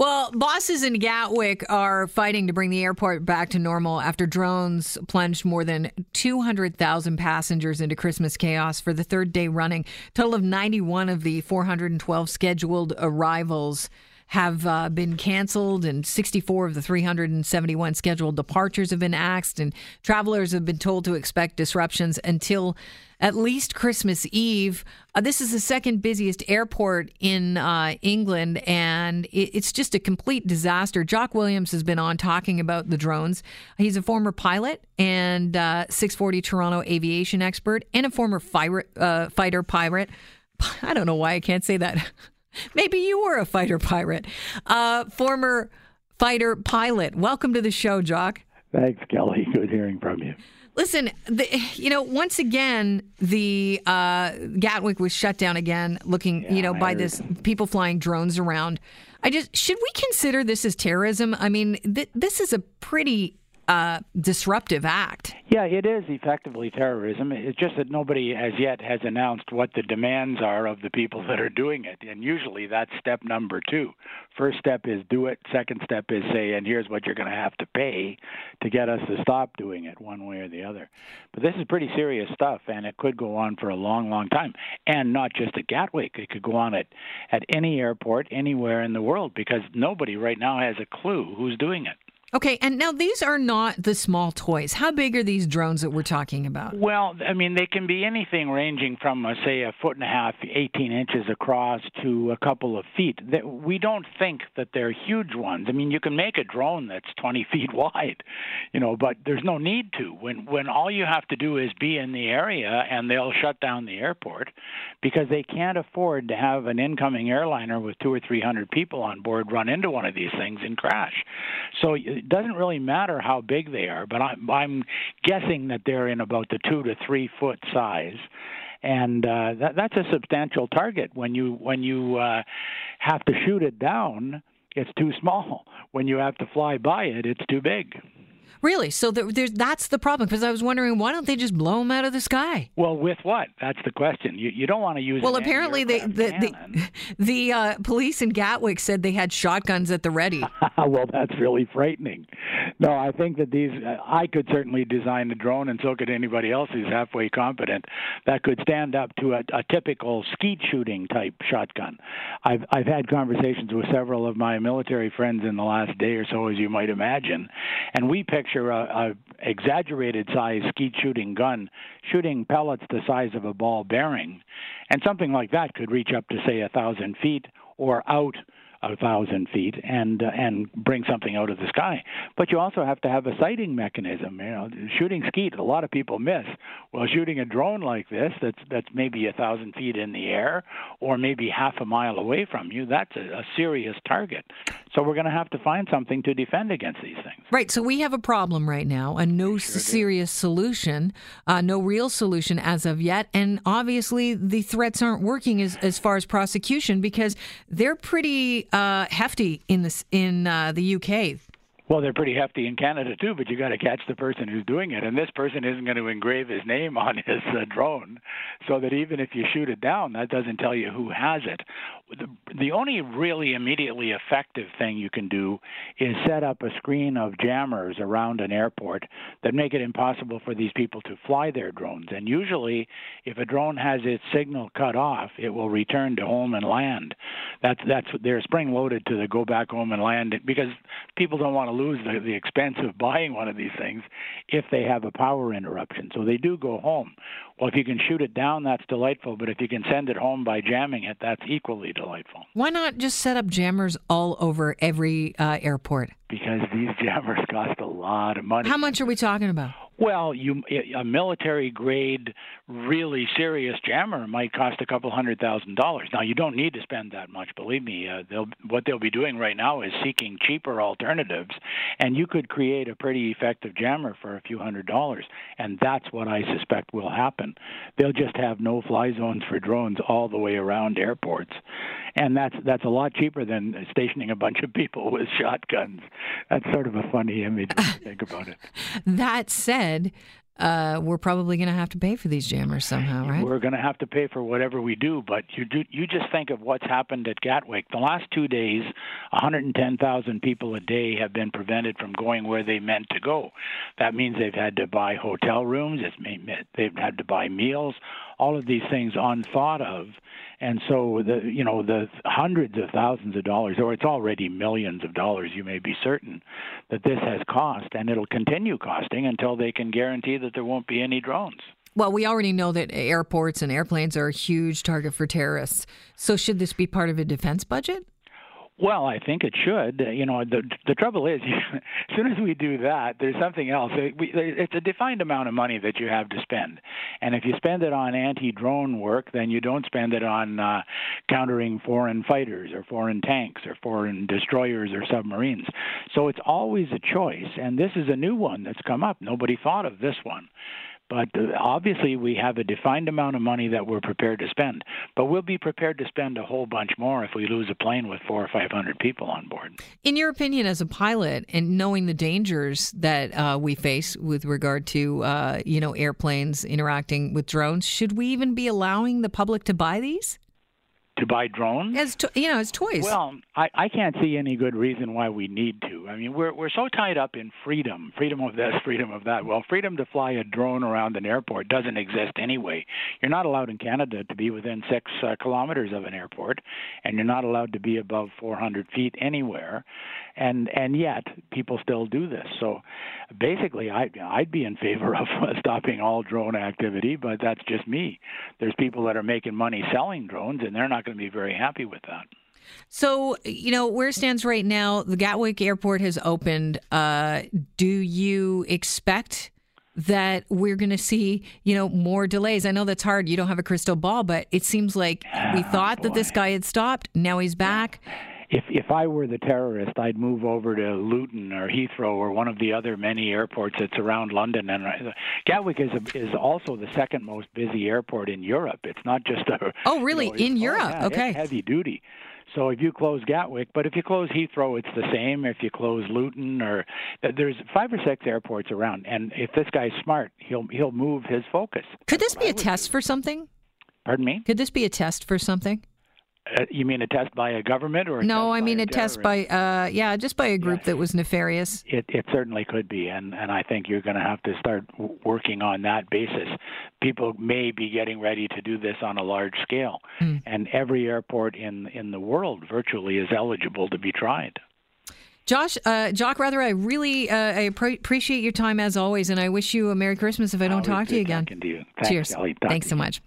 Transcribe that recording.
Well, bosses in Gatwick are fighting to bring the airport back to normal after drones plunged more than 200,000 passengers into Christmas chaos for the third day running. Total of 91 of the 412 scheduled arrivals have uh, been canceled, and 64 of the 371 scheduled departures have been axed, and travelers have been told to expect disruptions until at least Christmas Eve. Uh, this is the second busiest airport in uh, England, and it, it's just a complete disaster. Jock Williams has been on talking about the drones. He's a former pilot and uh, 640 Toronto aviation expert, and a former fire, uh, fighter pirate. I don't know why I can't say that. Maybe you were a fighter pirate, uh, former fighter pilot. Welcome to the show, Jock. Thanks, Kelly. Good hearing from you. Listen, the, you know, once again, the uh, Gatwick was shut down again, looking, yeah, you know, by this people flying drones around. I just should we consider this as terrorism? I mean, th- this is a pretty uh, disruptive act. Yeah, it is effectively terrorism. It's just that nobody as yet has announced what the demands are of the people that are doing it. And usually that's step number two. First step is do it. Second step is say, and here's what you're going to have to pay to get us to stop doing it one way or the other. But this is pretty serious stuff, and it could go on for a long, long time. And not just at Gatwick, it could go on at, at any airport anywhere in the world because nobody right now has a clue who's doing it. Okay, and now these are not the small toys. How big are these drones that we're talking about? Well, I mean, they can be anything ranging from, uh, say, a foot and a half, 18 inches across to a couple of feet. We don't think that they're huge ones. I mean, you can make a drone that's 20 feet wide, you know, but there's no need to. When when all you have to do is be in the area, and they'll shut down the airport because they can't afford to have an incoming airliner with two or three hundred people on board run into one of these things and crash. So it doesn't really matter how big they are, but I'm, I'm guessing that they're in about the two to three foot size, and uh, that, that's a substantial target. When you when you uh, have to shoot it down, it's too small. When you have to fly by it, it's too big. Really? So there's that's the problem because I was wondering why don't they just blow them out of the sky? Well, with what? That's the question. You you don't want to use. Well, apparently they, the the, the uh, police in Gatwick said they had shotguns at the ready. well, that's really frightening. No, I think that these uh, I could certainly design a drone, and so could anybody else who's halfway competent that could stand up to a, a typical skeet shooting type shotgun. I've I've had conversations with several of my military friends in the last day or so, as you might imagine, and we picture a, a exaggerated size skeet shooting gun shooting pellets the size of a ball bearing, and something like that could reach up to say a thousand feet or out a thousand feet and uh, and bring something out of the sky. But you also have to have a sighting mechanism. You know, shooting skeet, a lot of people miss. Well, shooting a drone like this, that's that's maybe a thousand feet in the air, or maybe half a mile away from you. That's a, a serious target. So we're going to have to find something to defend against these things. Right. So we have a problem right now, and no sure serious do. solution, uh, no real solution as of yet. And obviously, the threats aren't working as as far as prosecution because they're pretty uh, hefty in this in uh, the UK. Well, they're pretty hefty in Canada too, but you got to catch the person who's doing it, and this person isn't going to engrave his name on his uh, drone, so that even if you shoot it down, that doesn't tell you who has it. The, the only really immediately effective thing you can do is set up a screen of jammers around an airport that make it impossible for these people to fly their drones. And usually, if a drone has its signal cut off, it will return to home and land. That's that's they're spring loaded to the go back home and land it because people don't want to lose the, the expense of buying one of these things if they have a power interruption. So they do go home. Well, if you can shoot it down, that's delightful. But if you can send it home by jamming it, that's equally delightful. Why not just set up jammers all over every uh, airport? Because these jammers cost a lot of money. How much are we talking about? Well, you a military grade, really serious jammer might cost a couple hundred thousand dollars. Now, you don't need to spend that much. Believe me, uh, they'll what they'll be doing right now is seeking cheaper alternatives, and you could create a pretty effective jammer for a few hundred dollars. And that's what I suspect will happen. They'll just have no-fly zones for drones all the way around airports, and that's that's a lot cheaper than stationing a bunch of people with shotguns. That's sort of a funny image when you think about it. That said uh, we're probably going to have to pay for these jammers somehow, right? We're going to have to pay for whatever we do, but you do, you just think of what's happened at Gatwick. The last two days, 110,000 people a day have been prevented from going where they meant to go. That means they've had to buy hotel rooms. It's they've had to buy meals. All of these things unthought of, and so the you know the hundreds of thousands of dollars, or it's already millions of dollars. You may be certain that this has cost, and it'll continue costing until they can guarantee that there won't be any drones. Well, we already know that airports and airplanes are a huge target for terrorists. So, should this be part of a defense budget? Well, I think it should. You know, the the trouble is, as soon as we do that, there's something else. It's a defined amount of money that you have to spend, and if you spend it on anti-drone work, then you don't spend it on uh, countering foreign fighters or foreign tanks or foreign destroyers or submarines. So it's always a choice, and this is a new one that's come up. Nobody thought of this one. But uh, obviously, we have a defined amount of money that we're prepared to spend. But we'll be prepared to spend a whole bunch more if we lose a plane with four or five hundred people on board. In your opinion, as a pilot, and knowing the dangers that uh, we face with regard to uh, you know airplanes interacting with drones, should we even be allowing the public to buy these? To buy drones as to, you know as toys. Well, I, I can't see any good reason why we need to. I mean, we're we're so tied up in freedom, freedom of this, freedom of that. Well, freedom to fly a drone around an airport doesn't exist anyway. You're not allowed in Canada to be within six uh, kilometers of an airport, and you're not allowed to be above 400 feet anywhere and and yet people still do this. So basically, I I'd be in favor of stopping all drone activity, but that's just me. There's people that are making money selling drones, and they're not going to be very happy with that. So, you know, where it stands right now, the Gatwick Airport has opened. Uh, do you expect that we're going to see, you know, more delays? I know that's hard. You don't have a crystal ball, but it seems like we ah, thought oh, that this guy had stopped. Now he's back if if I were the terrorist, I'd move over to Luton or Heathrow or one of the other many airports that's around London. And uh, Gatwick is a, is also the second most busy airport in Europe. It's not just a oh really you know, in Europe? Oh, yeah, okay, heavy duty. So if you close Gatwick, but if you close Heathrow, it's the same. If you close Luton, or there's five or six airports around, and if this guy's smart, he'll he'll move his focus. Could this be a test do. for something? Pardon me. Could this be a test for something? Uh, you mean a test by a government or no? I mean a, a test by uh, yeah, just by a group that was nefarious. It it certainly could be, and and I think you're going to have to start w- working on that basis. People may be getting ready to do this on a large scale, mm. and every airport in in the world virtually is eligible to be tried. Josh, uh, Jock, rather, I really uh, I appreciate your time as always, and I wish you a Merry Christmas if I don't Always talk to you again. To you. Thanks, Cheers. Thanks so much.